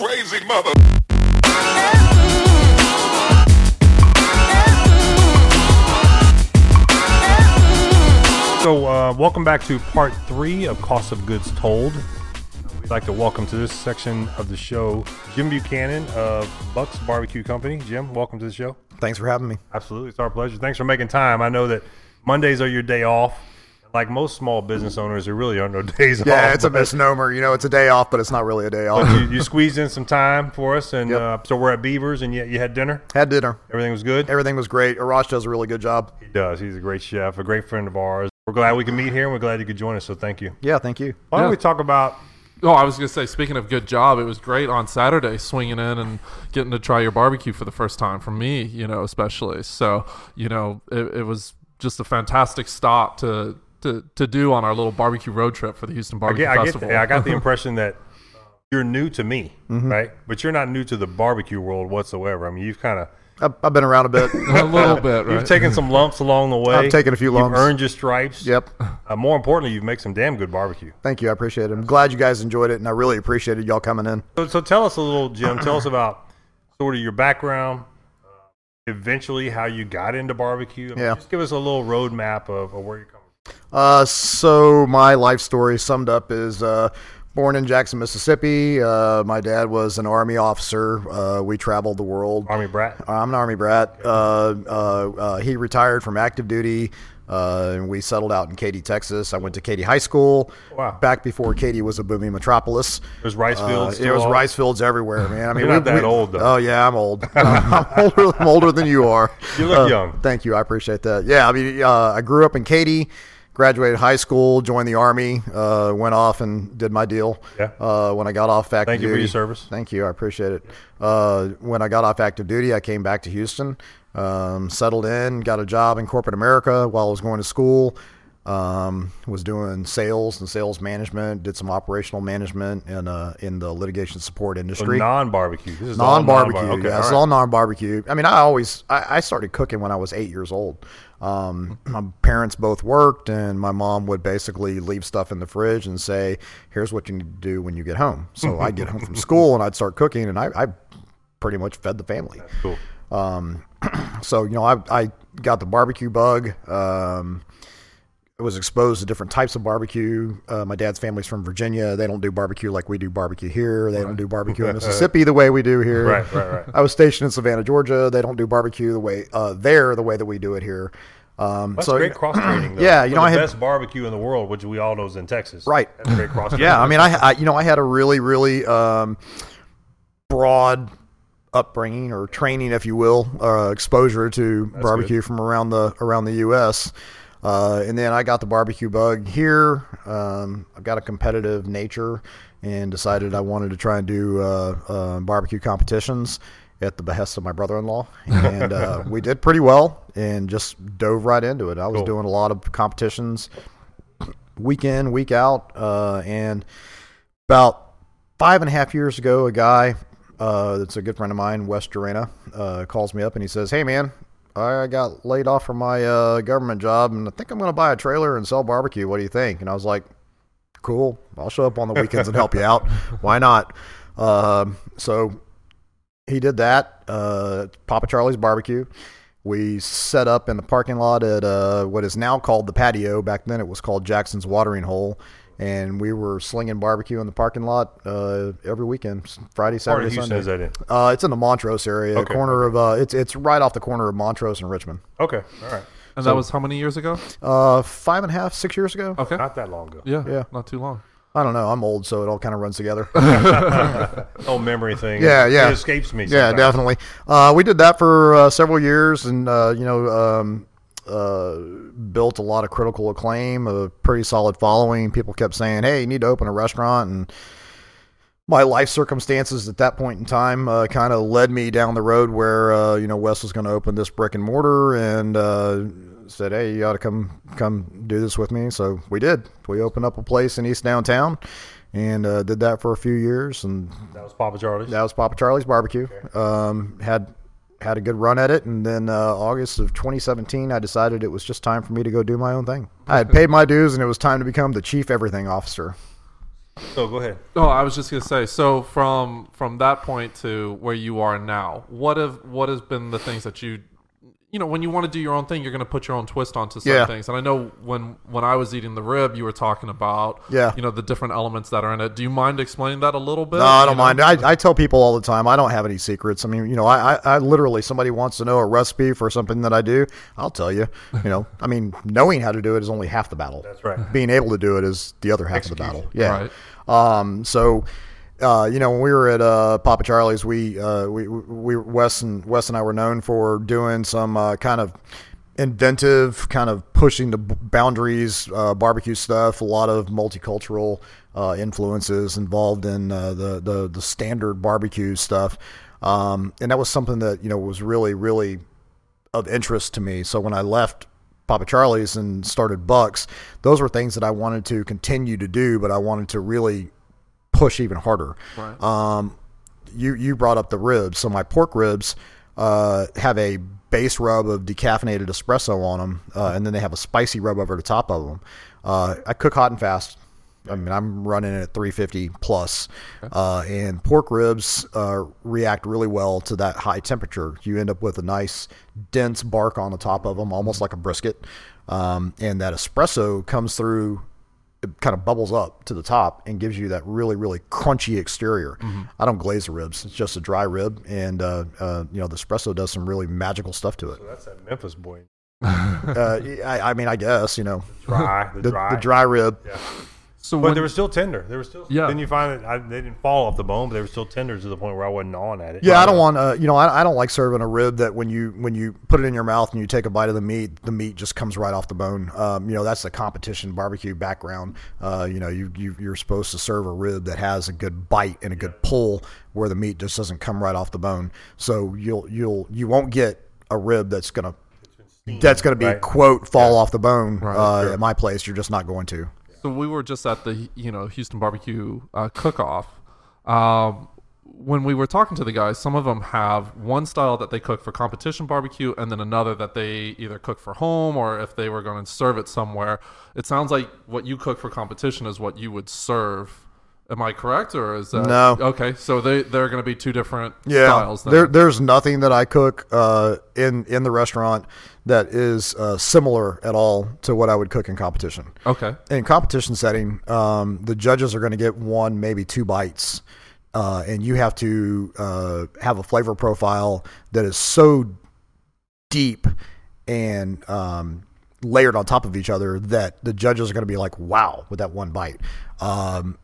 crazy mother. So, uh, welcome back to part three of Cost of Goods Told. We'd like to welcome to this section of the show Jim Buchanan of Buck's Barbecue Company. Jim, welcome to the show. Thanks for having me. Absolutely, it's our pleasure. Thanks for making time. I know that Mondays are your day off. Like most small business owners, there really aren't no days off. Yeah, it's a misnomer. You know, it's a day off, but it's not really a day off. You, you squeezed in some time for us, and Yep. uh, so we're at Beavers, and you, you had dinner. Had dinner. Everything was good. Everything was great. Arash does a really good job. He does. He's a great chef, a great friend of ours. We're glad we can meet here, and we're glad you could join us. So thank you. Yeah, thank you. Why don't Yeah. we talk about Oh, I was gonna say, speaking of good job, it was great on Saturday swinging in and getting to try your barbecue for the first time for me, you know, especially. So, you know, it, it was just a fantastic stop to to to do on our little barbecue road trip for the Houston I Barbecue get, I, get Festival. the, I got the impression that you're new to me, Mm-hmm. right? But you're not new to the barbecue world whatsoever. I mean, you've kind of I've, I've been around a bit. a little bit, right? you've taken some lumps along the way. I've taken a few lumps. You've earned your stripes. yep. Uh, more importantly, you've made some damn good barbecue. Thank you. I appreciate it. I'm glad you guys enjoyed it, and I really appreciated y'all coming in. So, so tell us a little, Jim. Tell us about sort of your background. uh, Eventually, how you got into barbecue. I mean, Yeah. Just give us a little roadmap of, of where you're coming. Uh, so my life story summed up is uh, born in Jackson, Mississippi. Uh, my dad was an army officer. Uh, we traveled the world. Army brat. I'm an army brat. Uh, uh, uh, he retired from active duty. Uh, and we settled out in Katy, Texas. I went to Katy High School. Wow. Back before Katy was a booming metropolis. There's rice fields. it was all- rice fields everywhere, man. I mean, You're not that old, though. Oh yeah, I'm old. I'm older. I'm older than you are. You look young. Thank you. I appreciate that. Yeah, I mean, uh, I grew up in Katy, graduated high school, joined the army, uh, went off and did my deal. Yeah. Uh, when I got off active Thank you for duty, your service. Thank you. I appreciate it. Uh, when I got off active duty, I came back to Houston, um, settled in, got a job in corporate America while I was going to school. Um, was doing sales and sales management, did some operational management in uh, in the litigation support So industry. non-barbecue. This is non-barbecue. Okay, yeah, it's all all right. non-barbecue. I mean, I always I, I started cooking when I was eight years old. Um, my parents both worked, and my mom would basically leave stuff in the fridge and say, "Here's what you need to do when you get home." So I'd get home from school and I'd start cooking, and I, I pretty much fed the family. Cool. Um, so you know, I I got the barbecue bug. Um, was exposed to different types of barbecue. Uh, my dad's family's from Virginia. They don't do barbecue like we do barbecue here. They don't do barbecue in Mississippi the way we do here. Right, right, right. I was stationed in Savannah, Georgia. They don't do barbecue the way uh, there the way that we do it here. Um, That's so great cross training. Yeah, you know, the I had- best barbecue in the world, which we all know is in Texas. Right. That's great cross. yeah, I mean, I, I you know I had a really really um, broad upbringing or training, if you will, uh, exposure to barbecue from around the around the U.S. Uh, and then I got the barbecue bug here. Um, I've got a competitive nature and decided I wanted to try and do uh, uh, barbecue competitions at the behest of my brother-in-law, and uh, we did pretty well and just dove right into it. I was Cool. doing a lot of competitions week in, week out, uh, and about five and a half years ago, a guy uh, that's a good friend of mine, Wes Jurena, uh, calls me up and he says, "Hey, man, I got laid off from my uh, government job, and I think I'm going to buy a trailer and sell barbecue. What do you think?" And I was like, "Cool, I'll show up on the weekends and help you out. Why not?" Um so he did that. Uh, Papa Charlie's Barbecue. We set up in the parking lot at uh, what is now called the patio. Back then, it was called Jackson's Watering Hole, and we were slinging barbecue in the parking lot uh, every weekend, Friday, Part Saturday, of Houston is Sunday. that in? Uh, it's in the Montrose area, Okay, corner of. Uh, it's it's right off the corner of Montrose and Richmond. Okay, all right. and that was how many years ago? Uh, five and a half, six years ago. Okay, Not that long ago. yeah, Yeah. not too long. I don't know. I'm old, so it all kind of runs together. Oh, memory thing. Yeah, yeah. It escapes me. Yeah, definitely. Uh, we did that for uh, several years, and uh, you know, um, uh, built a lot of critical acclaim, a pretty solid following. People kept saying, "Hey, you need to open a restaurant," and my life circumstances at that point in time uh, kind of led me down the road where uh, you know Wes was going to open this brick and mortar, and uh, said, "Hey, you ought to come come do this with me." So we did. We opened up a place in East Downtown. And uh, did that for a few years, and That was Papa Charlie's. that was Papa Charlie's Barbecue. Um, had had a good run at it, and then uh, August of 2017, I decided it was just time for me to go do my own thing. I had paid my dues, and it was time to become the chief everything officer. So go ahead. Oh, I was just gonna say. So from from that point to where you are now, what have what has been the things that you, you know, when you want to do your own thing, you're gonna put your own twist onto some Yeah. things. And I know when when I was eating the rib, you were talking about, Yeah. you know, the different elements that are in it. Do you mind explaining that a little bit? No, I don't You know? mind. I, I tell people all the time, I don't have any secrets. I mean, you know, I, I, I literally, somebody wants to know a recipe for something that I do, I'll tell you. You know, I mean, knowing how to do it is only half the battle. That's right. Being able to do it is the other half of the battle. Yeah. Um, so, uh, you know, when we were at uh, Papa Charlie's, we, uh, we, we, Wes and Wes and I were known for doing some uh, kind of inventive, kind of pushing the boundaries, uh, barbecue stuff. A lot of multicultural uh, influences involved in the, the the standard barbecue stuff, um, and that was something that you know was really really of interest to me. So when I left Papa Charlie's and started Bucks, those were things that I wanted to continue to do, but I wanted to really push even harder. Right. Um, you you brought up the ribs, so my pork ribs uh, have a base rub of decaffeinated espresso on them, uh, and then they have a spicy rub over the top of them. Uh, I cook hot and fast. I mean, I'm running it at 350 plus, uh, and pork ribs uh, react really well to that high temperature. You end up with a nice, dense bark on the top of them, almost like a brisket, um, and that espresso comes through it kind of bubbles up to the top and gives you that really really crunchy exterior. I don't glaze the ribs; it's just a dry rib, and uh, uh, you know the espresso does some really magical stuff to it. So That's that Memphis boy. Uh, I, I mean, I guess you know Dry. The, the, dry. the dry rib. Yeah. So But when, they were still tender. They were still. Yeah. Then you find that I, they didn't fall off the bone, but they were still tender to the point where I wasn't gnawing at it. Yeah, I don't want uh, you know, I, I don't like serving a rib that when you when you put it in your mouth and you take a bite of the meat, the meat just comes right off the bone. Um, you know, that's the competition barbecue background. Uh, you know, you, you you're supposed to serve a rib that has a good bite and a good pull where the meat just doesn't come right off the bone. So you'll you'll you won't get a rib that's gonna that's gonna be Right. quote fall off the bone uh, sure. at my place. You're just not going to. So we were just at the you know Houston barbecue uh, cook-off. Um, when we were talking to the guys, some of them have one style that they cook for competition barbecue, and then another that they either cook for home or if they were going to serve it somewhere. It sounds like what you cook for competition is what you would serve. Am I correct, or is that No. Okay, so they they're going to be two different yeah, styles. Then. There, there's nothing that I cook uh, in in the restaurant that is uh, similar at all to what I would cook in competition. okay, In competition setting, um, the judges are going to get one, maybe two bites, uh, and you have to uh, have a flavor profile that is so deep and um, layered on top of each other that the judges are going to be like, "Wow!" with that one bite. Um,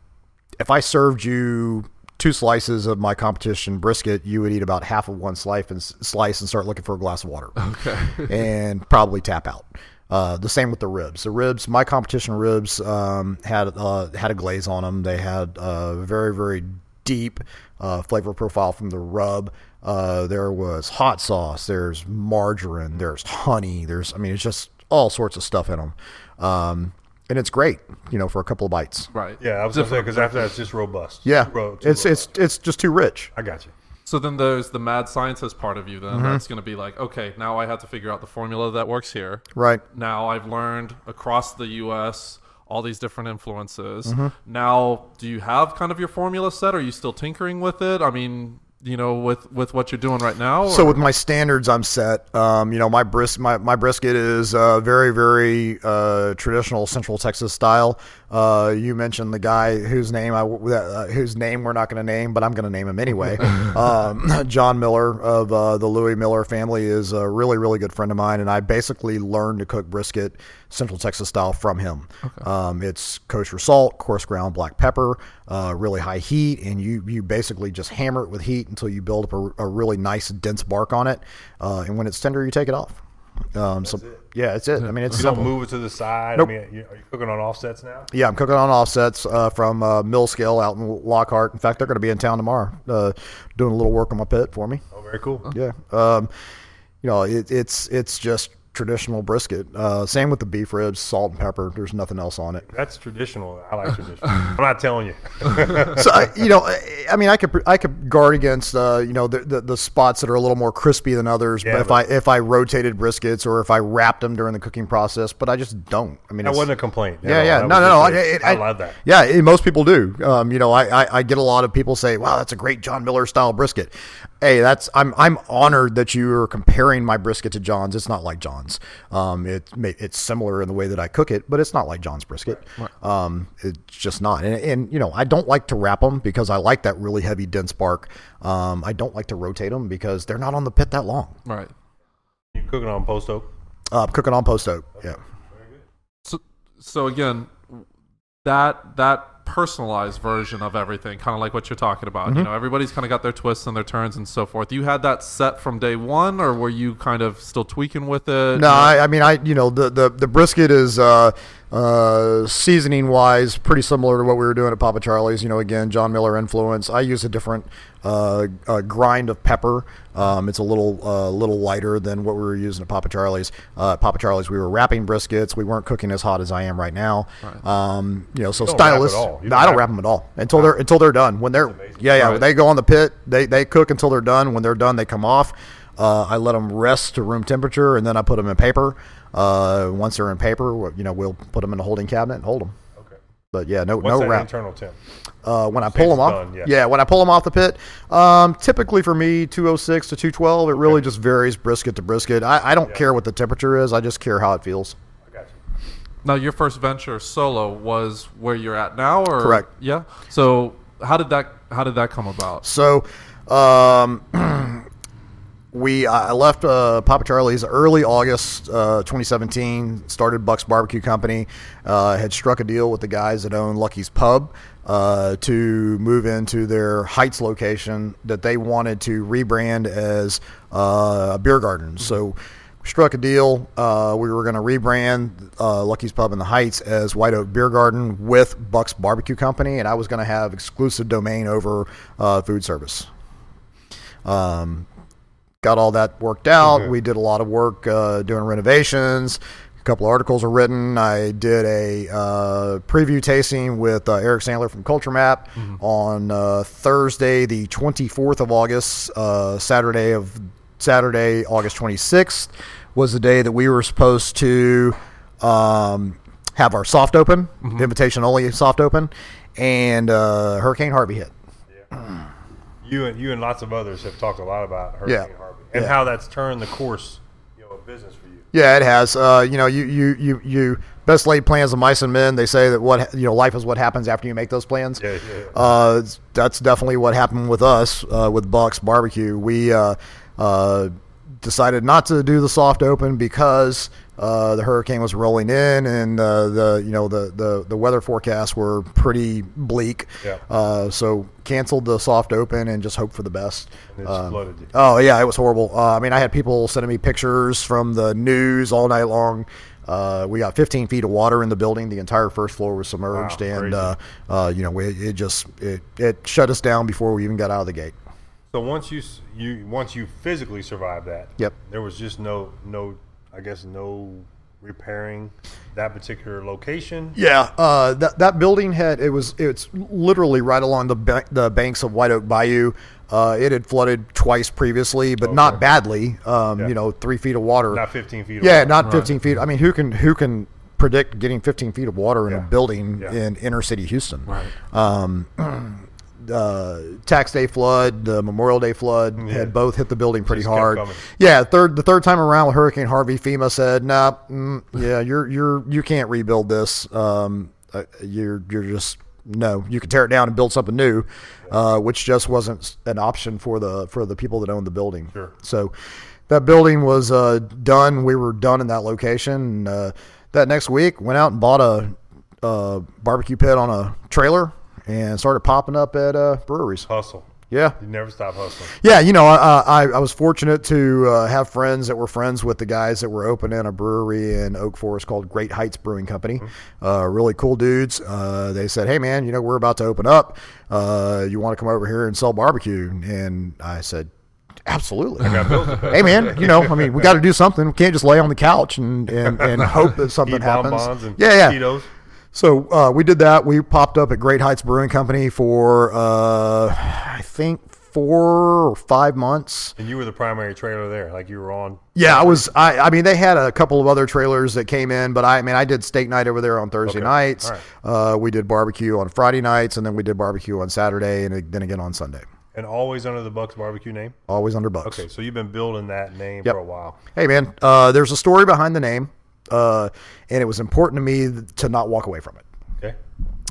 if I served you two slices of my competition brisket, you would eat about half of one slice and slice and start looking for a glass of water, okay, and probably tap out. Uh, the same with the ribs. The ribs, my competition ribs um, had uh, had a glaze on them. They had a very very deep uh, flavor profile from the rub. Uh, there was hot sauce. There's margarine. There's honey. There's I mean it's just all sorts of stuff in them. Um, and it's great, you know, for a couple of bites. right. Yeah, I was going to say because after that it's just robust. Yeah, Too ro- too it's robust. it's it's just too rich. I got you. So then there's the mad scientist part of you. Then Mm-hmm. that's going to be like, okay, now I have to figure out the formula that works here. Right. now I've learned across the U.S. all these different influences. Mm-hmm. Now, do you have kind of your formula set? Are you still tinkering with it? I mean, you know, with with what you're doing right now. So with my standards, I'm set. Um, you know, my bris my, my brisket is uh, very very uh, traditional Central Texas style. Uh, you mentioned the guy whose name I uh, whose name we're not going to name, but I'm going to name him anyway. um, John Mueller of uh, the Louie Mueller family is a really really good friend of mine, and I basically learned to cook brisket Central Texas style from him. Um, it's kosher salt, coarse ground black pepper, uh, really high heat, and you you basically just hammer it with heat until you build up a, a really nice dense bark on it. Uh, and when it's tender, you take it off. Um, so yeah, that's it. I mean, it's You don't move it to the side. Nope. I mean, are you cooking on offsets now? Yeah, I'm cooking on offsets uh, from uh, Mill Scale out in Lockhart. In fact, they're going to be in town tomorrow, uh, doing a little work on my pit for me. Oh, very cool. Yeah, um, you know, it, it's it's just traditional brisket. Uh, same with the beef ribs, salt and pepper. There's nothing else on it. That's traditional. I like traditional. I'm not telling you. so I, you know, I- I mean, I could I could guard against uh, you know the, the the spots that are a little more crispy than others. Yeah, but if but- I if I rotated briskets or if I wrapped them during the cooking process, but I just don't. I mean, that it's- wasn't a complaint. yeah, yeah, no, no, no. a- it- I love that. Yeah, it- most people do. Um, you know, I, I I get a lot of people say, "Wow, that's a great John Mueller style brisket." Hey, that's I'm I'm honored that you are comparing my brisket to John's. It's not like John's. Um, it it's similar in the way that I cook it, but it's not like John's brisket. Um, it's just not. And, and you know, I don't like to wrap them because I like that really heavy, dense bark. Um, I don't like to rotate them because they're not on the pit that long. Right. You cooking on post oak? Uh, cooking on post oak. Yeah. So, so again, that that personalized version of everything, kind of like what you're talking about. Mm-hmm. You know, everybody's kind of got their twists and their turns and so forth. You had that set from day one, or were you kind of still tweaking with it? No, I, I mean, I you know the the, the brisket is uh, uh, seasoning wise pretty similar to what we were doing at Papa Charlie's. You know, again, John Mueller influence. I use a different uh, uh, grind of pepper. Um, it's a little uh, little lighter than what we were using at Papa Charlie's. Uh, at Papa Charlie's, we were wrapping briskets. We weren't cooking as hot as I am right now. Um, you know, so You don't wrap at stylists. No, I don't wrap- them at all until they're until they're done. When they're yeah yeah Right. they go on the pit. They they cook until they're done. When they're done, they come off. Uh, I let them rest to room temperature, and then I put them in paper. Uh, once they're in paper, you know, we'll put them in the holding cabinet and hold them. Okay. But yeah, no What's no that wrap. internal temp? Uh, when I Since pull them off, done, yeah. when I pull them off the pit, um, typically for me, 206 to 212. It really just varies brisket to brisket. I, I don't care what the temperature is. I just care how it feels. I got you. Now, your first venture solo was where you're at now, or Correct. Yeah. So, how did that how did that come about? So, um, we I left uh, Papa Charlie's early August uh, 2017. Started Buck's Barbecue Company. Uh, had struck a deal with the guys that own Lucky's Pub uh, to move into their Heights location that they wanted to rebrand as uh, a beer garden. So. we Struck a deal. Uh, we were going to rebrand uh, Lucky's Pub in the Heights as White Oak Beer Garden with Buck's Barbecue Company, and I was going to have exclusive domain over uh, food service. Um, got all that worked out. Mhm. We did a lot of work uh, doing renovations. A couple of articles are written. I did a uh, preview tasting with uh, Eric Sandler from Culture Map on uh, Thursday, the 24th of August. Uh, Saturday of Saturday, August 26th was the day that we were supposed to um, have our soft open, invitation only soft open, and uh, Hurricane Harvey hit. You and you and lots of others have talked a lot about Hurricane Yeah. Harvey and Yeah. how that's turned the course, you know, of business for you. Yeah, it has. Uh, you know, you, you, you, you best laid plans of mice and men. They say that what you know, life is what happens after you make those plans. Yeah, yeah, yeah. Uh, that's definitely what happened with us uh, with Bucks Barbecue. We uh, uh, decided not to do the soft open because uh, the hurricane was rolling in, and uh, the you know the, the the weather forecasts were pretty bleak. Yeah. Uh, so canceled the soft open and just hope for the best. Um. Oh yeah, it was horrible. Uh, I mean, I had people sending me pictures from the news all night long. Uh, we got 15 feet of water in the building. The entire first floor was submerged, Wow, and uh, uh, you know, we, it just it, it shut us down before we even got out of the gate. So once you you once you physically survived that, Yep. there was just no no I guess no repairing that particular location. Yeah, uh, that that building had it was it's literally right along the ba- the banks of White Oak Bayou. Uh, it had flooded twice previously, but not badly. Um, Yeah. You know, three feet of water. Not 15 feet. Yeah, away. not 15 feet. I mean, who can who can predict getting 15 feet of water in Yeah. a building Yeah. in inner city Houston? Right. Um, uh, tax day flood, the Memorial Day flood Yeah. had both hit the building pretty Just hard. Yeah, third the third time around with Hurricane Harvey, FEMA said, "Nah, mm, yeah, you're you're you can't rebuild this. Um, uh, you're you're just no, you can tear it down and build something new." Uh, which just wasn't an option for the for the people that owned the building. Sure. So that building was uh, done. We were done in that location. And, uh, that next week, went out and bought a, uh barbecue pit on a trailer and started popping up at uh, breweries. hustle. Yeah, You never stop hustling. yeah. You know, I, I I was fortunate to uh, have friends that were friends with the guys that were opening a brewery in Oak Forest called Great Heights Brewing Company. Uh, really cool dudes. Uh, they said, "Hey, man, you know, we're about to open up. Uh, you want to come over here and sell barbecue?" And I said, Absolutely. got bills to pay. hey man, you know, I mean, we got to do something. We can't just lay on the couch and and, and hope that something Eat happens. yeah, yeah. Cheetos. So uh, we did that. We popped up at Great Heights Brewing Company for uh, I think four or five months. And you were the primary trailer there, like you were on. Yeah, I was. I, I mean, they had a couple of other trailers that came in, but I, I mean, I did steak night over there on Thursday Okay. nights. All Uh, we did barbecue on Friday nights, and then we did barbecue on Saturday, and then again on Sunday. And always under the Bucks barbecue name. Always under bucks. Okay, so you've been building that name Yep. for a while. Hey man, uh, there's a story behind the name, uh, and it was important to me to not walk away from it. Okay.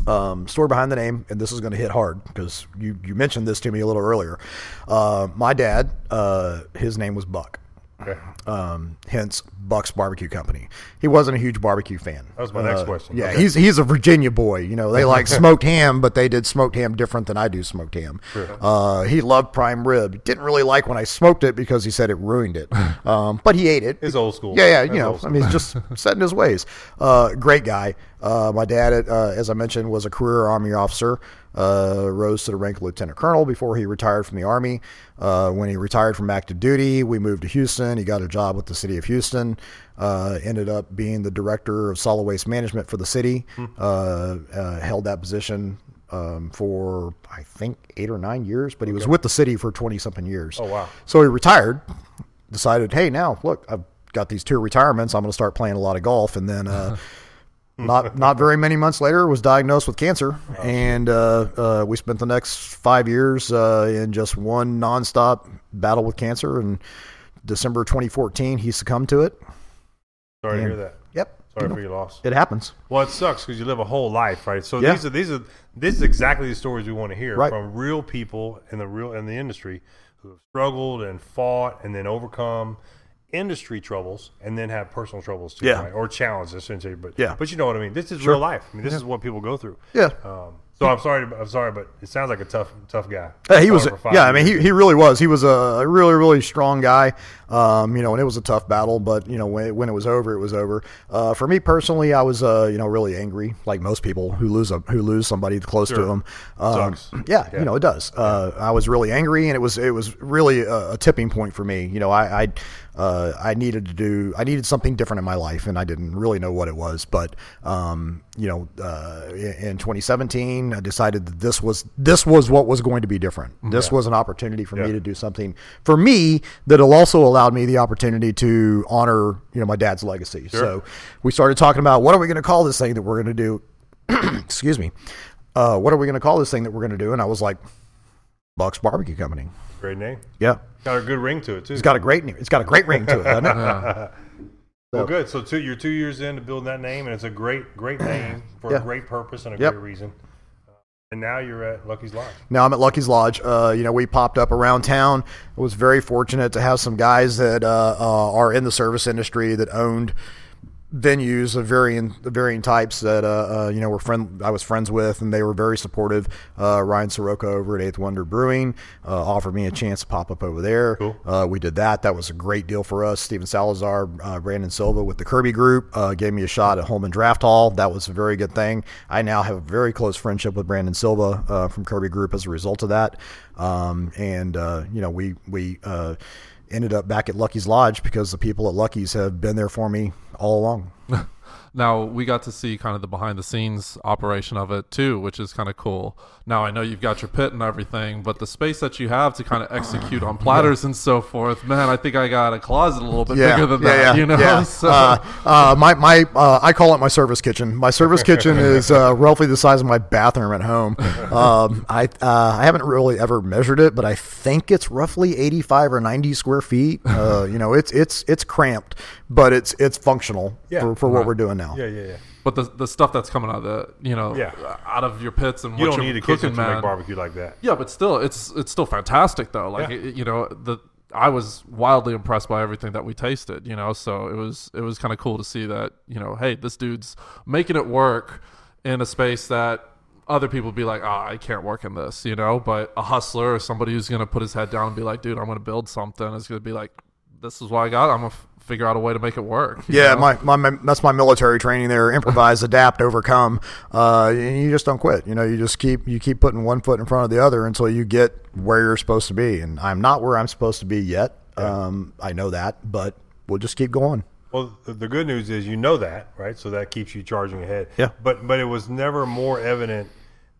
um, story behind the name, and this is going to hit hard because you, you mentioned this to me a little earlier. Uh, my dad, uh, his name was Buck, Okay. um, hence Buck's Barbecue Company. He wasn't a huge barbecue fan. That was my next Uh, question. Yeah, Okay. he's he's a Virginia boy. You know, they like smoked ham, but they did smoked ham different than I do smoked ham. Uh, he loved prime rib. Didn't really like when I smoked it because he said it ruined it. Um, but he ate it. It's old school. Yeah, yeah, you know, I mean, he's just set in his ways. Uh, great guy. Uh, my dad, uh, as I mentioned, was a career Army officer. Uh, rose to the rank of lieutenant colonel before he retired from the Army. Uh, when he retired from active duty, we moved to Houston. He got a job with the city of Houston. Uh, ended up being the director of solid waste management for the city. Hmm. Uh, uh, held that position um, for I think eight or nine years, but he was with the city for twenty something years. Oh, wow. So he retired, decided, hey, now look, I've got these two retirements. I'm going to start playing a lot of golf. And then, uh, not not very many months later, was diagnosed with cancer, and uh, uh, we spent the next five years uh, in just one nonstop battle with cancer. And December 2014, he succumbed to it. Sorry to hear that. Yep, Sorry for your loss. it happens. Well, it sucks because you live a whole life, right? So Yeah. these are these are this is exactly the stories we want to hear Right. from real people in the real in the industry who have struggled and fought and then overcome industry troubles and then have personal troubles too, Yeah. right? Or challenges, essentially. But Yeah. but you know what I mean. This is Sure. real life. I mean, this is what people go through. Yeah. Um, so I'm sorry. I'm sorry, but it sounds like a tough tough guy. Uh, he was, Fought for five yeah. I mean, he, he really was. He was a really, really strong guy. Um, you know, and it was a tough battle, but you know, when it, when it was over, it was over. Uh, for me personally, I was, uh, you know, really angry, like most people who lose a who lose somebody close to them. Um, Sucks. yeah, Yeah. you know, it does. Uh, I was really angry, and it was it was really a, a tipping point for me. You know, I I, uh, I needed to do I needed something different in my life, and I didn't really know what it was. But um, you know, uh, in in 2017, I decided that this was this was what was going to be different. This was an opportunity for Yeah. me to do something for me that'll also allowed me the opportunity to honor you know my dad's legacy. So we started talking about what are we going to call this thing that we're going to do. Excuse me. Uh, what are we going to call this thing that we're going to do? And I was like, Buck's Barbecue Company. great name. Yeah, Got a good ring to it too. it's got a great name. It's got a great ring to it, doesn't it? well, good. So two, you're two years into building that name, and it's a great, great name for Yeah. a great purpose and a Yep. great reason. And now you're at Lucky's Lodge. Now I'm at Lucky's Lodge. Uh, you know, we popped up around town. I was very fortunate to have some guys that uh, uh, are in the service industry that owned venues of varying varying types that uh, uh, you know were friend I was friends with, and they were very supportive. Uh, Ryan Soroka over at Eighth Wonder Brewing uh, offered me a chance to pop up over there. Cool. Uh, we did that. That was a great deal for us. Steven Salazar, uh, Brandon Silva with the Kirby Group uh, gave me a shot at Holman Draft Hall. That was a very good thing. I now have a very close friendship with Brandon Silva uh, from Kirby Group as a result of that. Um, and uh, you know, we we uh, ended up back at Lucky's Lodge because the people at Lucky's have been there for me all along. Now we got to see kind of the behind the scenes operation of it too, which is kind of cool. Now I know you've got your pit and everything, but the space that you have to kind of execute on platters and so forth, man, I think I got a closet a little bit bigger than that. you know, yeah. So- Uh, uh, my my uh, I call it my service kitchen. My service kitchen is uh, roughly the size of my bathroom at home. Um, I uh, I haven't really ever measured it, but I think it's roughly eighty five or ninety square feet. Uh, you know, it's it's it's cramped, but it's it's functional Yeah. for, for what we're doing now. Yeah, yeah, yeah. But the the stuff that's coming out of the you know Yeah. out of your pits and You what don't you're need a cooking, kitchen to make barbecue like that. Yeah, but still, it's it's still fantastic though. Like Yeah. it- you know, the I was wildly impressed by everything that we tasted. You know, so it was it was kind of cool to see that. You know, hey, this dude's making it work in a space that other people be like, ah, I can't work in this. You know, but a hustler or somebody who's gonna put his head down and be like, dude, I'm gonna build something. Is gonna be like. this is what I got. I'm gonna f- figure out a way to make it work. Yeah, my, my, my that's my military training there. Improvise, adapt, overcome. Uh, and you just don't quit. You know, you just keep you keep putting one foot in front of the other until you get where you're supposed to be. And I'm not where I'm supposed to be yet. Um, I know that, but we'll just keep going. Well, the, the good news is you know that, right? So that keeps you charging ahead. Yeah. But but it was never more evident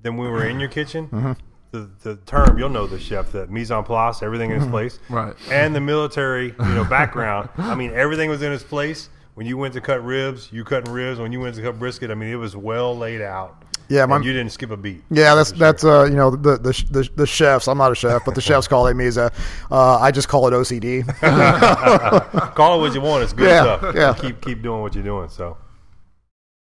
than when we were in your kitchen. Mm-hmm. The, the term you'll know the chef that mise en place everything in its place Right. and the military you know background I mean everything was in its place when you went to cut ribs you cutting ribs when you went to cut brisket I mean it was well laid out Yeah, and my- you didn't skip a beat Yeah, that's sure. that's uh you know the the the, the chefs. I'm not a chef, but the chefs call it Misa. Uh, I just call it OCD. call it what you want it's good Yeah, stuff yeah. keep keep doing what you're doing so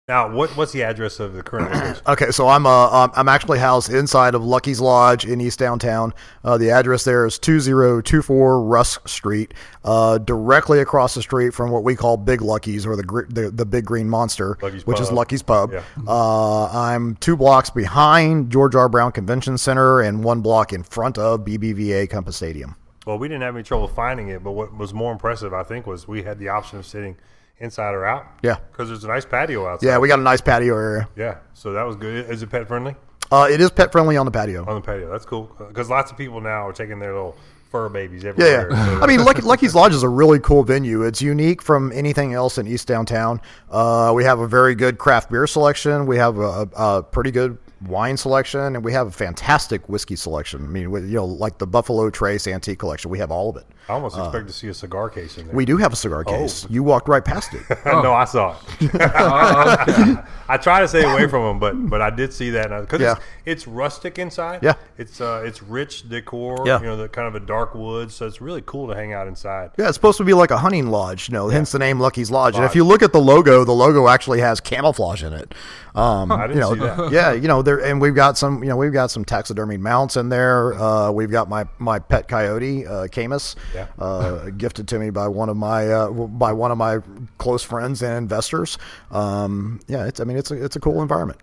now what what's the address of the current location Okay, so I'm uh um, I'm actually housed inside of Lucky's Lodge in East Downtown. Uh, the address there is 2024 Rusk Street, uh, directly across the street from what we call Big Lucky's or the the, the Big Green Monster, Lucky's which is Lucky's Pub. Yeah. Uh, I'm two blocks behind George R. Brown Convention Center and one block in front of BBVA Compass Stadium. Well, we didn't have any trouble finding it, but what was more impressive, I think, was we had the option of sitting inside or out. Yeah. because there's a nice patio outside. Yeah, we got a nice patio area. yeah. So that was good. Is it pet friendly Uh, it is pet friendly on the patio. on the patio? That's cool because lots of people now are taking their little fur babies Yeah, everywhere. yeah. So- I mean, Lucky, Lucky's Lodge is a really cool venue. It's unique from anything else in East Downtown. Uh, we have a very good craft beer selection. We have a, a pretty good wine selection, and we have a fantastic whiskey selection. I mean, you know, like the Buffalo Trace Antique Collection. We have all of it. I almost expect to see a cigar case in there. We do have a cigar case. You walked right past it. no, I saw it. I try to stay away from them, but but I did see that because Yeah. it's, it's rustic inside. Yeah. it's uh, it's rich decor. Yeah. you know, the kind of a dark wood, so it's really cool to hang out inside. Yeah, it's supposed to be like a hunting lodge, you know, hence the name Lucky's Lodge. And if you look at the logo, the logo actually has camouflage in it. Um, didn't you know. Yeah, you know, there and we've got some, you know, we've got some taxidermied mounts in there. Uh, we've got my my pet coyote, uh, Camus, Yeah. uh, gifted to me by one of my uh, by one of my close friends and investors. Um, yeah, it's I mean, it's a it's a cool environment.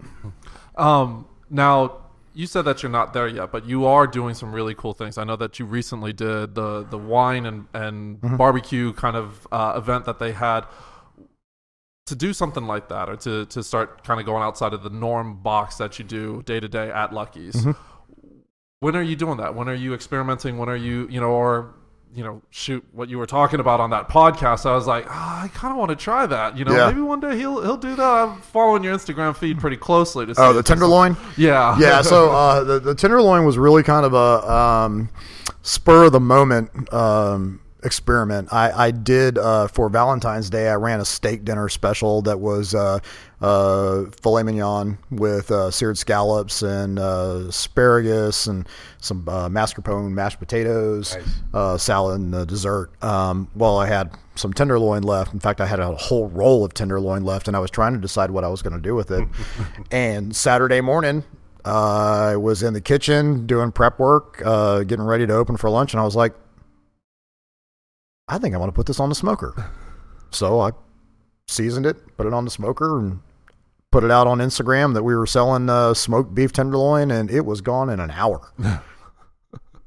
Um, now you said that you're not there yet, but you are doing some really cool things. I know that you recently did the the wine and and Mm-hmm. barbecue kind of uh, event that they had. To do something like that, or to to start kind of going outside of the norm box that you do day to day at Lucky's. Mm-hmm. When are you doing that? When are you experimenting? When are you you know or you know, shoot what you were talking about on that podcast. I was like, ah, I kind of want to try that. You know, Yeah. maybe one day he'll he'll do that. I'm following your Instagram feed pretty closely to see Oh, the tenderloin. yeah. yeah, so uh, the the tenderloin was really kind of a um, spur of the moment um, experiment. I, I did uh, for Valentine's Day. I ran a steak dinner special that was uh, uh, filet mignon with uh, seared scallops and uh, asparagus and some uh, mascarpone mashed potatoes, Nice. uh, salad, and dessert. Um, well, I had some tenderloin left. In fact, I had a whole roll of tenderloin left, and I was trying to decide what I was going to do with it. and Saturday morning, I was in the kitchen doing prep work, uh, getting ready to open for lunch, and I was like, I think I want to put this on the smoker. So I seasoned it, put it on the smoker, and put it out on Instagram that we were selling uh, smoked beef tenderloin, and it was gone in an hour.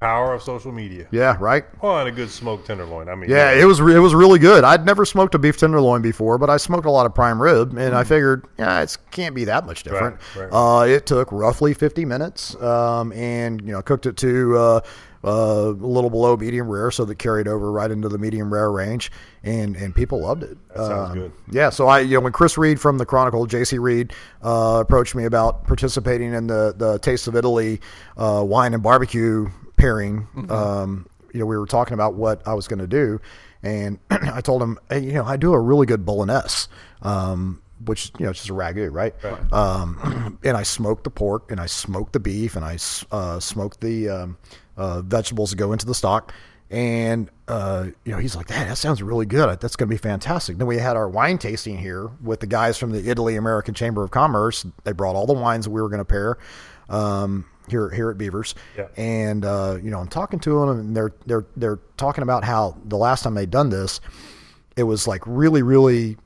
Power of social media. yeah, right. Oh, and a good smoked tenderloin. I mean, Yeah, it was re- it was really good. I'd never smoked a beef tenderloin before, but I smoked a lot of prime rib, and I figured, yeah, it can't be that much different. right. Uh, it took roughly fifty minutes, um, and you know, cooked it to uh, uh, a little below medium rare, so that carried over right into the medium rare range, and and people loved it. That sounds Um, good. Yeah, so I, you know, when Chris Reid from the Chronicle, J.C. Reid, uh, approached me about participating in the the Taste of Italy uh, wine and barbecue pairing, um, you know, we were talking about what I was going to do, and I told him, hey, you know, I do a really good bolognese. Um, which you know, it's just a ragu, right? Um, and I smoked the pork, and I smoked the beef, and I uh, smoked the um, uh, vegetables that go into the stock. And uh, you know, he's like, "That that sounds really good. That's going to be fantastic." Then we had our wine tasting here with the guys from the Italy American Chamber of Commerce. They brought all the wines we were going to pair um, here here at Beavers. Yeah. And uh, you know, I'm talking to them, and they're they're they're talking about how the last time they'd done this, it was like really really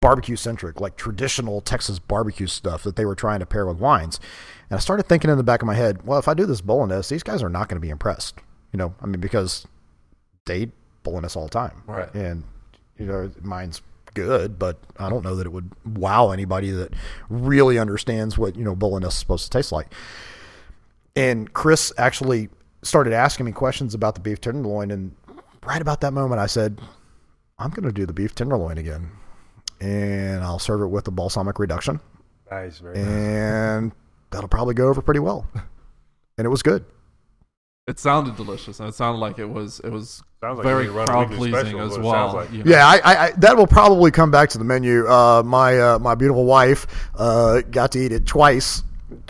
barbecue centric, like traditional Texas barbecue stuff that they were trying to pair with wines. And I started thinking in the back of my head, well, if I do this bolognese, these guys are not going to be impressed. You know, I mean, because they Bologna all the time. Right. And you know, mine's good, but I don't know that it would wow anybody that really understands what you know Bologna is supposed to taste like. And Chris actually started asking me questions about the beef tenderloin, and right about that moment, I said, "I'm going to do the beef tenderloin again, and I'll serve it with the balsamic reduction, Nice, very nice. and that'll probably go over pretty well." And it was good. It sounded delicious, and it sounded like it was it was Sounds like very you crowd pleasing as what it sounds well. like. you know. Yeah, I, I, I that will probably come back to the menu. Uh, my uh, my beautiful wife uh, got to eat it twice.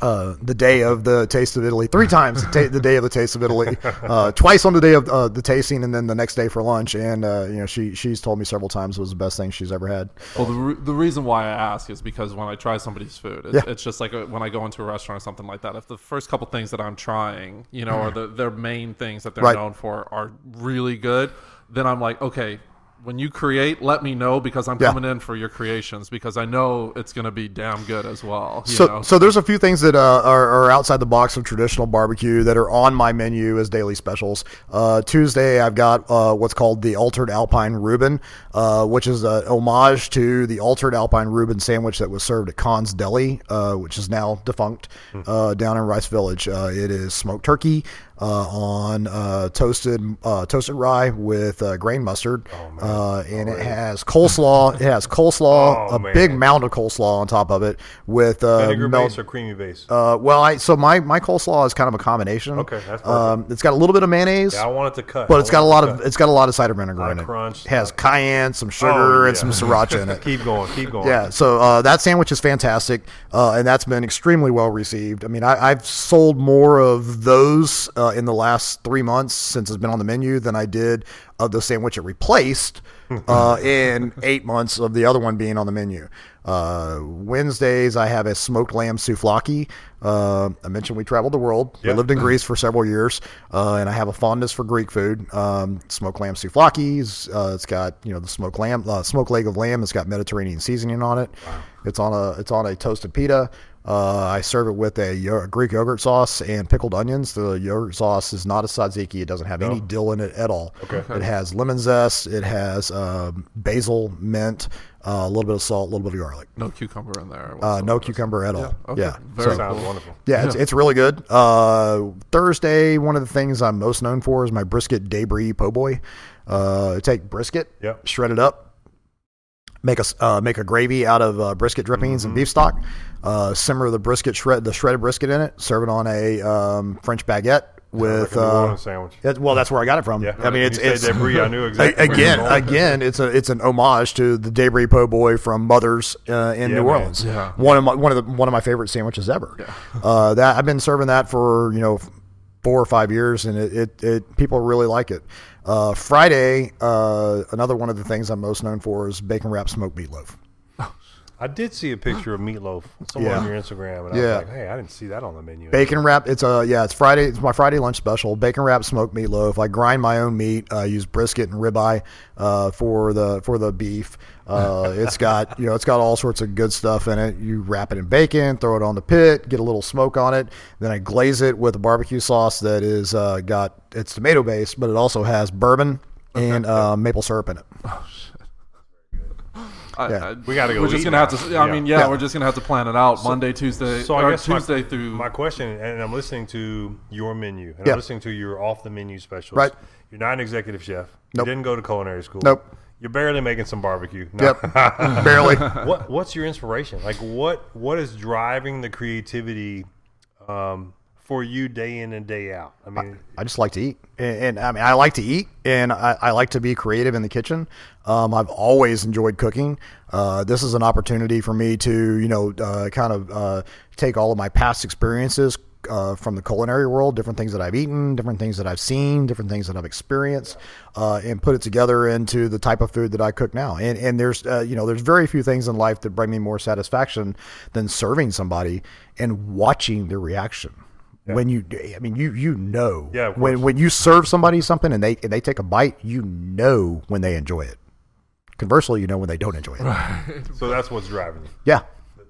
Uh, the day of the taste of Italy, three times the, ta- the day of the taste of Italy, uh, twice on the day of uh, the tasting, and then the next day for lunch. And uh, you know, she she's told me several times it was the best thing she's ever had. Well, the, re- the reason why I ask is because when I try somebody's food, it's, Yeah. it's just like a, when I go into a restaurant or something like that. If the first couple things that I'm trying, you know, or the, their main things that they're Right. known for are really good, then I'm like, okay, when you create, let me know because I'm Yeah. coming in for your creations because I know it's going to be damn good as well. You So, know? so there's a few things that uh, are, are outside the box of traditional barbecue that are on my menu as daily specials. Uh, Tuesday, I've got uh, what's called the Altered Alpine Reuben, uh, which is an homage to the Altered Alpine Reuben sandwich that was served at Kahn's Deli, uh, which is now defunct, uh, down in Rice Village. Uh, it is smoked turkey. Uh, on uh, toasted uh, toasted rye with uh, grain mustard, uh, and it has coleslaw. It has coleslaw, Oh, a man. big mound of coleslaw on top of it with uh, Vinegar melt- base or creamy base? uh, well, I so my my coleslaw is kind of a combination. Okay, that's perfect. um, it's got a little bit of mayonnaise, yeah, I want it to cut. but it's got a lot of it's got a lot of cider vinegar in it. crunch, it has cayenne, some sugar, Oh, and some sriracha in it. keep going, keep going. Yeah, so uh, that sandwich is fantastic, uh, and that's been extremely well received. I mean, I, I've sold more of those uh, in the last three months since it's been on the menu than I did of the sandwich it replaced uh, in eight months of the other one being on the menu. Uh, Wednesdays, I have a smoked lamb souvlaki. Uh, I mentioned we traveled the world. Yeah. We lived in Greece for several years, uh, and I have a fondness for Greek food. Um, smoked lamb souvlakis. Uh, it's got you know the smoked lamb, uh, smoked leg of lamb. It's got Mediterranean seasoning on it. It's on a it's on a toasted pita. Uh, I serve it with a, yo- Greek yogurt sauce and pickled onions. The yogurt sauce is not a tzatziki. It doesn't have any dill in it at all. Okay. It has lemon zest. It has um, basil, mint, uh, a little bit of salt, a little bit of garlic. no cucumber in there. Uh, no cucumber at all. Okay. Yeah. Very So- cool. wonderful. yeah, it's, it's really good. Uh, Thursday, one of the things I'm most known for is my brisket debris po' boy. Uh, take brisket, Yep. shred it up, make a uh, make a gravy out of uh, brisket drippings Mm-hmm. and beef stock. Uh, simmer the brisket shred the shredded brisket in it. Serve it on a um, French baguette with. like a uh, sandwich. it- well, that's where I got it from. Yeah, I mean, it's it's debris. I knew exactly. again, you were going. again, it's a it's an homage to the debris po' boy from Mother's uh, in Yeah, New man. Orleans. Yeah. One of my one of the one of my favorite sandwiches ever. Uh, that I've been serving that for you know four or five years, and it, it, it people really like it. Uh, Friday, uh, another one of the things I'm most known for is bacon wrapped smoked meatloaf. I did see a picture of meatloaf somewhere Yeah. on your Instagram, and I was like, "Hey, I didn't see that on the menu." Bacon wrap. It's a yeah. It's Friday. It's my Friday lunch special. Bacon wrap smoked meatloaf. I grind my own meat. I use brisket and ribeye uh, for the for the beef. Uh, it's got you know it's got all sorts of good stuff in it. You wrap it in bacon, throw it on the pit, get a little smoke on it. Then I glaze it with a barbecue sauce that is uh, got it's tomato based, but it also has bourbon and uh, maple syrup in it. I, Yeah. I, We gotta go We're just gonna now. have to. I Yeah. mean, yeah, Yeah. we're just gonna have to plan it out Monday, Tuesday, So I or guess my- Tuesday through. my question, and I'm listening to your menu, and Yeah. I'm listening to your off the menu specials. Right. You're not an executive chef. Nope. You didn't go to culinary school. Nope. You're barely making some barbecue. No. Yep, barely. what What's your inspiration? Like what What is driving the creativity um, for you day in and day out? I mean, I just like to eat, and, and I mean, I like to eat, and I, I like to be creative in the kitchen. Um, I've always enjoyed cooking. Uh, this is an opportunity for me to, you know, uh, kind of uh, take all of my past experiences uh, from the culinary world, different things that I've eaten, different things that I've seen, different things that I've experienced, uh, and put it together into the type of food that I cook now. And and there's, uh, you know, there's very few things in life that bring me more satisfaction than serving somebody and watching their reaction when you i mean you you know Yeah, when when you serve somebody something and they and they take a bite you know when they enjoy it conversely you know when they don't enjoy it so that's what's driving you. yeah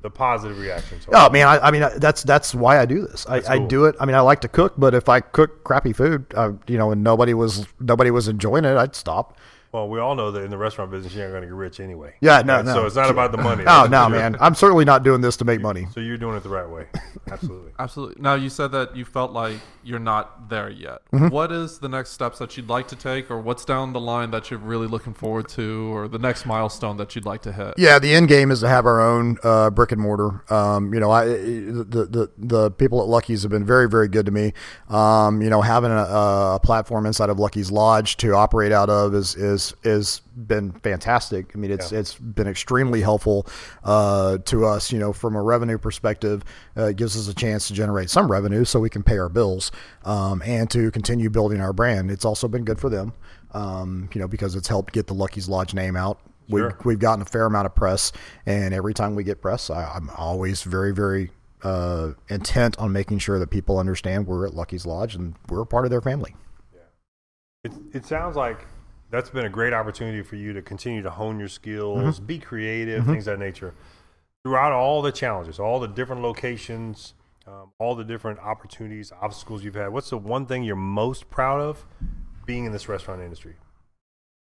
The positive reactions. Oh, man I, I mean, that's that's why I do this. I, I do it. I mean, I like to cook, but if I cook crappy food, uh, you know, and nobody was nobody was enjoying it, I'd stop. Well, we all know that in the restaurant business, you're not going to get rich anyway. Yeah, no, Right? no. So it's not about the money. Oh That's no, man, I'm certainly not doing this to make money. So you're doing it the right way. Absolutely. Absolutely. Now you said that you felt like you're not there yet. Mm-hmm. What is the next steps that you'd like to take, or what's down the line that you're really looking forward to, or the next milestone that you'd like to hit? Yeah, the end game is to have our own uh, brick and mortar. Um, you know, I the, the the people at Lucky's have been very very good to me. Um, you know, having a, a platform inside of Lucky's Lodge to operate out of is is is been fantastic. I mean, it's Yeah. it's been extremely helpful uh, to us. You know, from a revenue perspective, uh, it gives us a chance to generate some revenue so we can pay our bills um, and to continue building our brand. It's also been good for them. Um, you know, because it's helped get the Lucky's Lodge name out. We've, Sure. we've gotten a fair amount of press, and every time we get press, I, I'm always very, very uh, intent on making sure that people understand we're at Lucky's Lodge and we're a part of their family. It, it sounds like that's been a great opportunity for you to continue to hone your skills, Mm-hmm. be creative, things of that nature. Throughout all the challenges, all the different locations, um, all the different opportunities, obstacles you've had, what's the one thing you're most proud of being in this restaurant industry?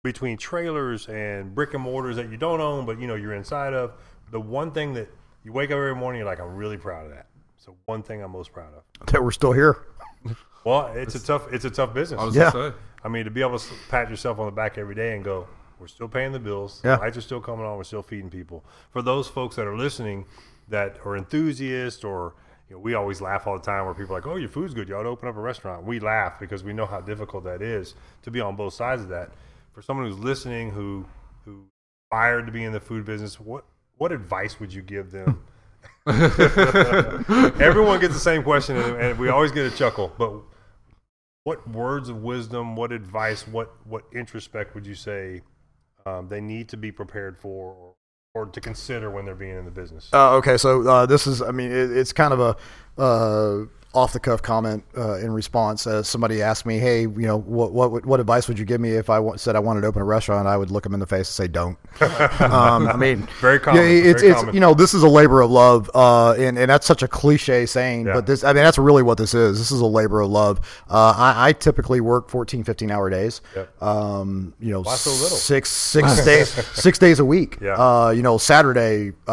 Between trailers and brick and mortars that you don't own, but you know you're inside of, the one thing that you wake up every morning, you're like, I'm really proud of that. So one thing I'm most proud of. That we're still here. Well, it's a tough, it's a tough business. I was Yeah. I mean, to be able to pat yourself on the back every day and go, we're still paying the bills. Yeah. Lights are still coming on. We're still feeding people. For those folks that are listening that are enthusiasts or, you know, we always laugh all the time where people are like, oh, your food's good. You ought to open up a restaurant. We laugh because we know how difficult that is to be on both sides of that. For someone who's listening who, who aspired to be in the food business, what, what advice would you give them? Everyone gets the same question, and, and we always get a chuckle. But what words of wisdom, what advice, what what introspect would you say um, they need to be prepared for, or, or to consider when they're being in the business? Uh, okay, so uh, this is, I mean, it, it's kind of a uh, off the cuff comment uh, in response. Uh, somebody asked me, "Hey, you know, what what what advice would you give me if I said I wanted to open a restaurant?" I would look them in the face and say, "Don't." um, I mean, Very common, Yeah, it's very it's common. you know, this is a labor of love, uh, and and that's such a cliche saying, Yeah. but this, I mean, that's really what this is. This is a labor of love. Uh, I, I typically work 14, 15 hour days. Yep. Um, you know, Why so little? six six days six days a week. Yeah. Uh, you know, Saturday uh,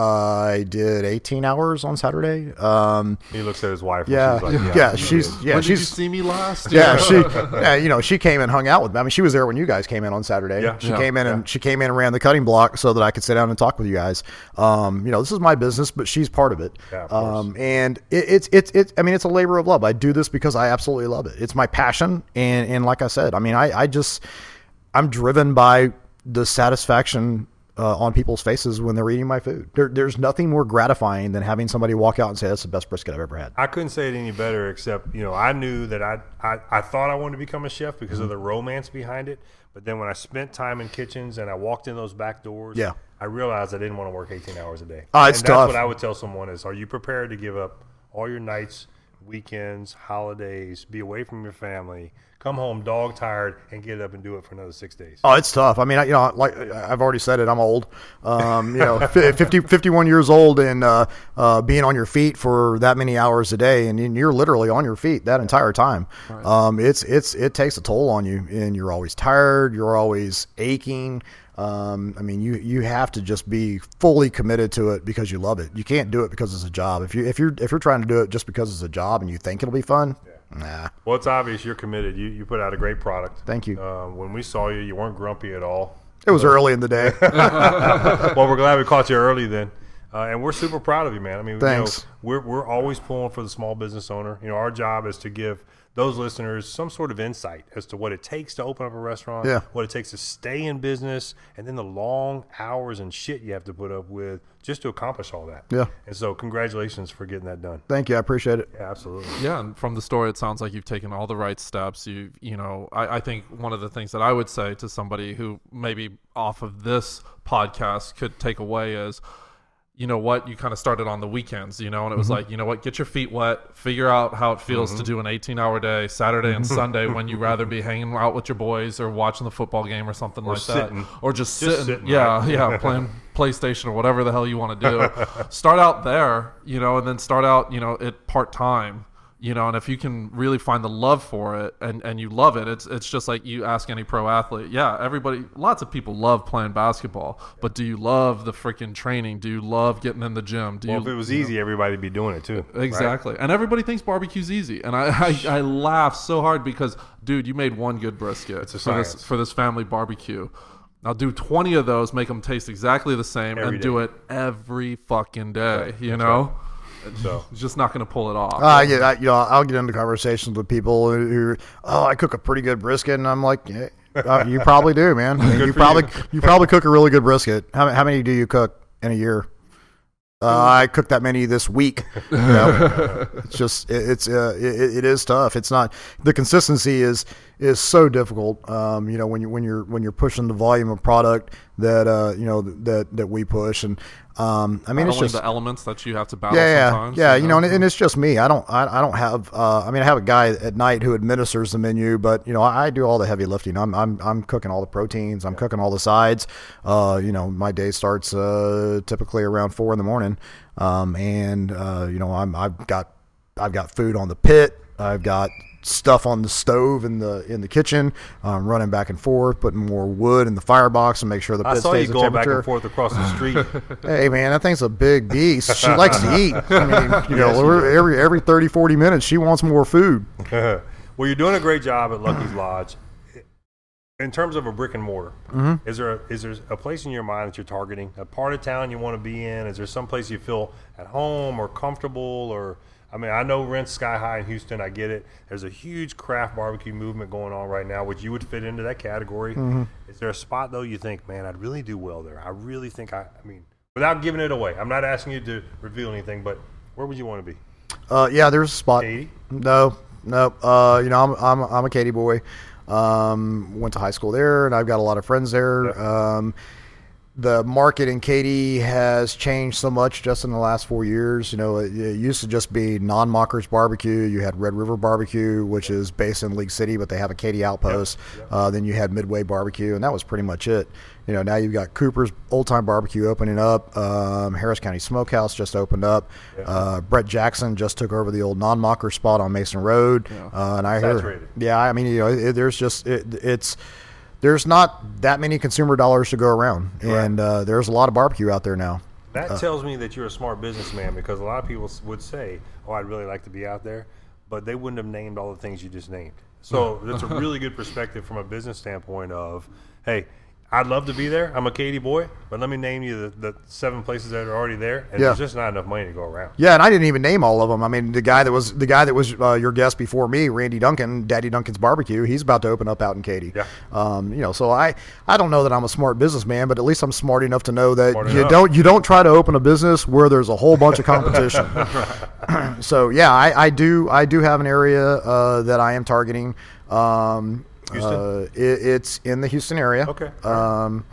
I did 18 hours on Saturday. Um, he looks at his wife. yeah, and she's like, yeah, she's yeah, when did you she's see me last? yeah, she yeah, you know, she came and hung out with me. I mean, she was there when you guys came in on Saturday. Yeah. she Yeah. came in and she came in and ran the cutting block so that I could sit down and talk with you guys. Um, you know, this is my business, but she's part of it. Yeah, of course. um, and it, it's it's it's. I mean, it's a labor of love. I do this because I absolutely love it. It's my passion, and and like I said, I mean, I I just I'm driven by the satisfaction. Uh, on people's faces when they're eating my food. There, there's nothing more gratifying than having somebody walk out and say, "That's the best brisket I've ever had." I couldn't say it any better, except you know I knew that I I, I thought I wanted to become a chef because Mm-hmm. of the romance behind it. But then when I spent time in kitchens and I walked in those back doors, Yeah. I realized I didn't want to work 18 hours a day. Ah, it's and tough. That's what I would tell someone is: Are you prepared to give up all your nights, weekends, holidays, be away from your family, come home dog tired, and get up and do it for another six days? Oh, it's tough. I mean, I, you know, like I've already said it, I'm old. Um, you know, fi- 50, 51 years old and uh, uh, being on your feet for that many hours a day, and you're literally on your feet that entire time. Um, it's it's it takes a toll on you, and you're always tired. You're always aching. Um, I mean, you you have to just be fully committed to it because you love it. You can't do it because it's a job. If you if you're if you're trying to do it just because it's a job and you think it'll be fun, nah. Well, it's obvious you're committed. You you put out a great product. Thank you. Um, when we saw you, you weren't grumpy at all. It was early in the day. well, we're glad we caught you early then. Uh, and we're super proud of you, man. I mean, Thanks. You know, we're, we're always pulling for the small business owner. You know, our job is to give those listeners some sort of insight as to what it takes to open up a restaurant, Yeah. what it takes to stay in business, and then the long hours and shit you have to put up with just to accomplish all that. Yeah. And so, congratulations for getting that done. Thank you. I appreciate it. Yeah, absolutely. Yeah, and from the story, it sounds like you've taken all the right steps. You, you know, I, I think one of the things that I would say to somebody who maybe off of this podcast could take away is, you know what, you kind of started on the weekends, you know, and it was mm-hmm. like, you know what, get your feet wet, figure out how it feels to mm-hmm. do an 18 hour day, Saturday and mm-hmm. Sunday, when you rather be hanging out with your boys or watching the football game or something like sitting. that, or just, Just sitting, sitting, yeah, right? yeah, playing PlayStation or whatever the hell you want to do. start out there, you know, and then start out, you know, at part time. You know, and if you can really find the love for it and, and you love it, it's it's just like you ask any pro athlete. Yeah, everybody lots of people love playing basketball, but do you love the freaking training? Do you love getting in the gym? Do Well, you if it was easy, everybody'd be doing it too. right? Exactly. And everybody thinks barbecue's easy. And I, I, I laugh so hard because, dude, you made one good brisket for this for this family barbecue. I'll do 20 of those, make them taste exactly the same, Every and do it every fucking day, you know? So It's just not going to pull it off. Uh, yeah, I, you know, I'll get into conversations with people who, who, oh, I cook a pretty good brisket, and I'm like, yeah, uh, you probably do, man. I mean, you probably you. you. probably cook a really good brisket. How, how many do you cook in a year? Uh, I cooked that many this week. You know? it's just it, it's uh, it, it is tough. It's not the consistency is is so difficult. Um, you know when you when you're when you're pushing the volume of product that uh, you know that that we push, and um, I mean Not it's just the elements that you have to battle yeah, yeah, sometimes. yeah. You know, and, and it's just me. I don't, I, I don't have. Uh, I mean, I have a guy at night who administers the menu, but you know, I, I do all the heavy lifting. I'm, I'm, I'm cooking all the proteins. I'm cooking all the sides. Uh, you know, my day starts uh, typically around four in the morning, um, and uh, you know, I'm, I've got, I've got food on the pit. I've got stuff on the stove in the in the kitchen. Um, running back and forth, putting more wood in the firebox to make sure the I saw you stays at going back and forth across the street. Hey man, that thing's a big beast. She likes to eat. I mean, you know, Yes, she every, every every 30, 40 minutes, she wants more food. well, you're doing a great job at Lucky's Lodge. In terms of a brick and mortar, Mm-hmm. is there is there a place in your mind that you're targeting? A part of town you want to be in? Is there some place you feel at home or comfortable? Or I mean, I know rent's sky high in Houston. I get it. There's a huge craft barbecue movement going on right now, which you would fit into that category. Mm-hmm. Is there a spot though you think, man, I'd really do well there? I really think I. I mean, without giving it away, I'm not asking you to reveal anything, but where would you want to be? Uh, yeah, there's a spot. Katy? No, no. Uh, you know, I'm I'm I'm a Katy boy. Um, went to high school there, and I've got a lot of friends there. Um, the market in Katy has changed so much just in the last four years. You know, it, it used to just be non-Mockers Barbecue. You had Red River Barbecue, which is based in League City, but they have a Katy outpost. Uh, then you had Midway Barbecue, and that was pretty much it. You know, now you've got Cooper's Old Time Barbecue opening up. Um, Harris County Smokehouse just opened up. Uh, Brett Jackson just took over the old non-mocker spot on Mason Road. Uh, and I Saturated. heard, yeah, I mean, you know, it, there's just it, it's there's not that many consumer dollars to go around, and uh, there's a lot of barbecue out there now. That Uh. tells me that you're a smart businessman because a lot of people would say, "Oh, I'd really like to be out there," but they wouldn't have named all the things you just named. So that's a really good perspective from a business standpoint of, "Hey, I'd love to be there. I'm a Katy boy, but let me name you the, the seven places that are already there, and Yeah. there's just not enough money to go around." Yeah, and I didn't even name all of them. I mean, the guy that was the guy that was uh, your guest before me, Randy Duncan, Daddy Duncan's Barbecue. He's about to open up out in Katy. Yeah. Um, you know, so I I don't know that I'm a smart businessman, but at least I'm smart enough to know that Smart you enough. don't you don't try to open a business where there's a whole bunch of competition. so yeah, I, I do I do have an area uh, that I am targeting. Um, Houston? Uh, it, it's in the Houston area. Okay. Um,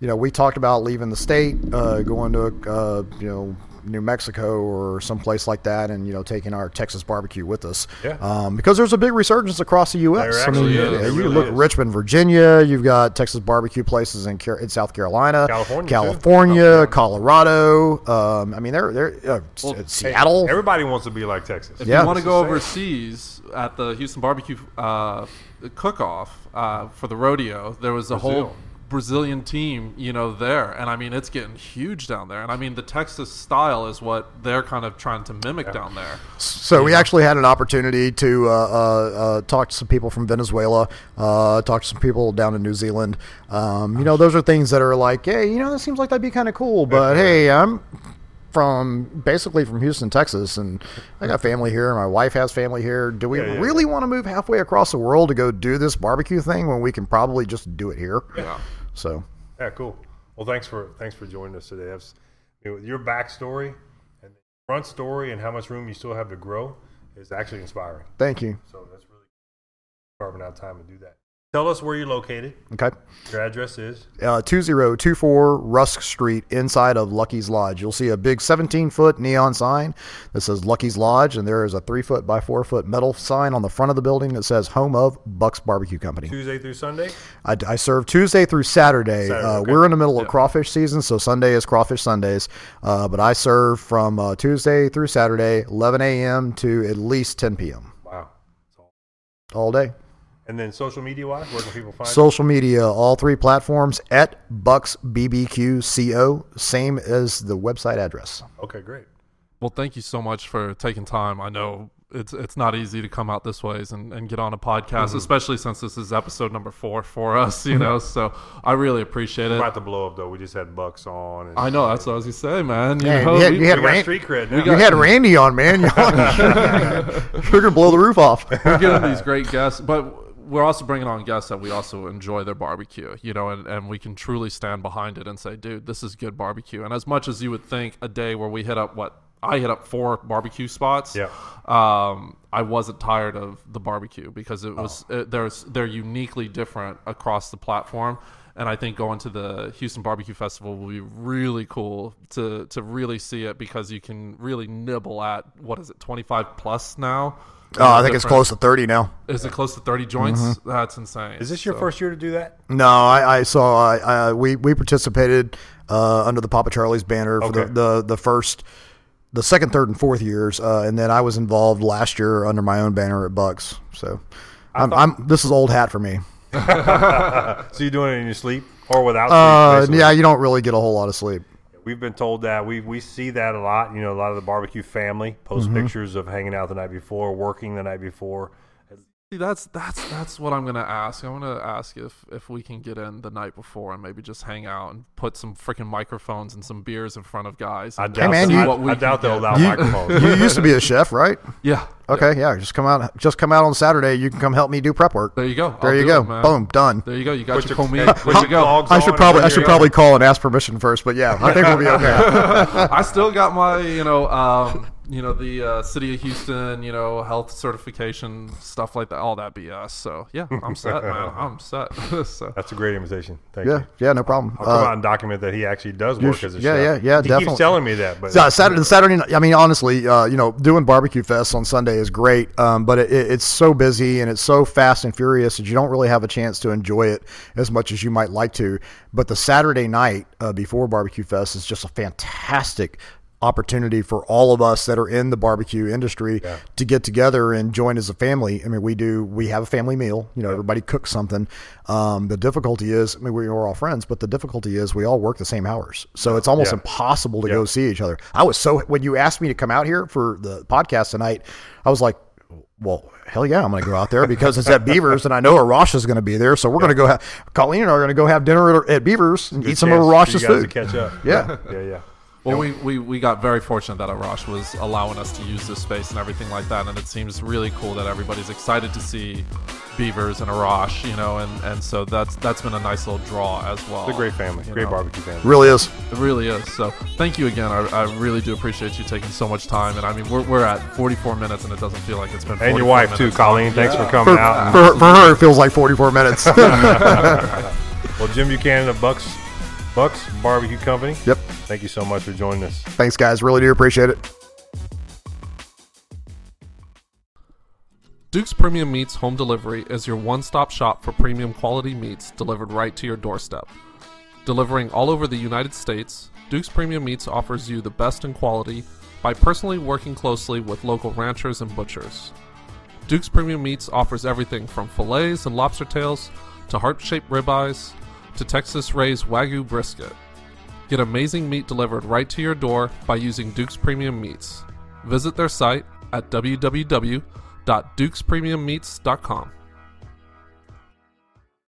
you know, we talked about leaving the state, uh, going to, uh, you know, New Mexico or someplace like that, and you know, taking our Texas barbecue with us. Yeah. Um, because there's a big resurgence across the U.S. There I mean, is. yeah, you really look is. at Richmond, Virginia. You've got Texas barbecue places in, in South Carolina, California. California, Oh, yeah. Colorado. Um, I mean, they're they're uh, S- Well, Hey, Seattle. everybody wants to be like Texas. If Yeah. you want to go overseas at the Houston Barbecue uh, cook-off uh, for the rodeo, there was a whole Brazil. Brazilian team, you know, there, and I mean, it's getting huge down there. And I mean, the Texas style is what they're kind of trying to mimic down there. So we actually had an opportunity to uh, uh, uh, talk to some people from Venezuela, uh, talk to some people down in New Zealand. Um, you know, those are things that are like, hey, you know, that seems like that'd be kind of cool. But hey, I'm from basically from Houston, Texas, and I got family here. My wife has family here. Do we Yeah, yeah, really want to move halfway across the world to go do this barbecue thing when we can probably just do it here? Yeah. So Yeah, cool. Well, thanks for thanks for joining us today. That's, you know, your backstory and front story and how much room you still have to grow is actually inspiring. thank you. So that's really carving out time to do that. Tell us where you're located. Okay. Your address is. uh, 2024 Rusk Street inside of Lucky's Lodge. You'll see a big 17 foot neon sign that says Lucky's Lodge, and there is a three foot by four foot metal sign on the front of the building that says Home of Bucks Barbecue Company. Tuesday through Sunday. I, I serve Tuesday through Saturday. Saturday, uh, okay. We're in the middle of crawfish season, so Sunday is crawfish Sundays. Uh, but I serve from uh, Tuesday through Saturday, 11 a.m. to at least 10 p.m. Wow. all day. And then social media wise, where can people find? you? Social media, all three platforms at Bucks BBQ CO, same as the website address. Okay, great. Well, thank you so much for taking time. I know it's it's not easy to come out this ways and, and get on a podcast, Mm-hmm. especially since this is episode number four for us, you know. So I really appreciate it. About to blow up though. We just had Bucks on. And I know that's what I was gonna say, man. You Yeah, know, you had- we- you had we got street cred now. You had Randy on, man. You're, you're gonna blow the roof off. we're getting these great guests, but we're also bringing on guests that we also enjoy their barbecue, you know, and, and we can truly stand behind it and say, dude, this is good barbecue. And as much as you would think a day where we hit up what I hit up four barbecue spots, Yeah. um, I wasn't tired of the barbecue because it was Oh. it, there's they're uniquely different across the platform. And I think going to the Houston Barbecue Festival will be really cool to to really see it because you can really nibble at what is it 25 plus now. Oh, I think it's close to 30 now. is it close to 30 joints? Mm-hmm. That's insane. Is this your So- first year to do that? No, I, I saw. I, I, we we participated uh, under the Papa Charlie's banner for Okay. the, the the first, the second, third, and fourth years, uh, and then I was involved last year under my own banner at Bucks. So, I'm, I'm this is old hat for me. So you're doing it in your sleep or without sleep? Uh, yeah, you don't really get a whole lot of sleep. We've been told that we we see that a lot. You know, a lot of the barbecue family post Mm-hmm. pictures of hanging out the night before, working the night before. See, that's that's that's what I'm gonna ask. I'm gonna ask if if we can get in the night before and maybe just hang out and put some freaking microphones and some beers in front of guys. I doubt, man, that- you- I, what we I doubt they'll allow You- microphones. You used to be a chef, right? Yeah. Okay, yeah. Just come out. Just come out on Saturday. You can come help me do prep work. There you go. There I'll you go. it. Boom, done. There you go. You got Put your your- commis. put There you go. I should probably I should probably in. call and ask permission first, but yeah, I think we'll be okay. I still got my, you know, um, you know, the uh, city of Houston, you know, health certification stuff like that, all that BS. So yeah, I'm set, man. I'm set. so That's a great invitation. Thank yeah, you. yeah, no problem. I'll come Uh, out and document that he actually does work sh- as a yeah, chef. yeah, yeah, He definitely. keeps telling me that, but Yeah, Saturday, Saturday. night- I mean, honestly, uh, you know, doing barbecue fest on Sunday is great, um, but it, it's so busy and it's so fast and furious that you don't really have a chance to enjoy it as much as you might like to. But the Saturday night uh, before barbecue fest is just a fantastic opportunity for all of us that are in the barbecue industry to get together and join as a family. I mean, we do, we have a family meal, you know, everybody cooks something. Um, the difficulty is, I mean, we are all friends, but the difficulty is we all work the same hours. So it's almost Yeah. impossible to Yeah. go see each other. I was so, when you asked me to come out here for the podcast tonight, I was like, well, hell yeah, I'm going to go out there because it's at Beavers and I know Arash is going to be there. So we're going to go have, Colleen and I are going to go have dinner at, at Beavers and eat some of Arash's food. catch up. Yeah. yeah, yeah. Well, we, we, we got very fortunate that Arash was allowing us to use this space and everything like that, and it seems really cool that everybody's excited to see Beavers and Arash, you know, and, and so that's that's been a nice little draw as well. It's a great family, great know. barbecue family. Really is. It really is. So thank you again. I, I really do appreciate you taking so much time, and I mean we're, we're at 44 minutes, and it doesn't feel like it's been. And your 44 wife too, minutes. Colleen. Thanks for coming For, out. for, for her, it feels like 44 minutes. Well, Jim Buchanan of Bucks Bucks Barbecue Company. yep. Thank you so much for joining us. Thanks, guys. Really do appreciate it. Duke's Premium Meats Home Delivery is your one stop shop for premium quality meats delivered right to your doorstep. Delivering all over the United States, Duke's Premium Meats offers you the best in quality by personally working closely with local ranchers and butchers. Duke's Premium Meats offers everything from fillets and lobster tails to heart shaped ribeyes to Texas raised Wagyu brisket. Get amazing meat delivered right to your door by using Duke's Premium Meats. Visit their site at www.dukespremiummeats.com.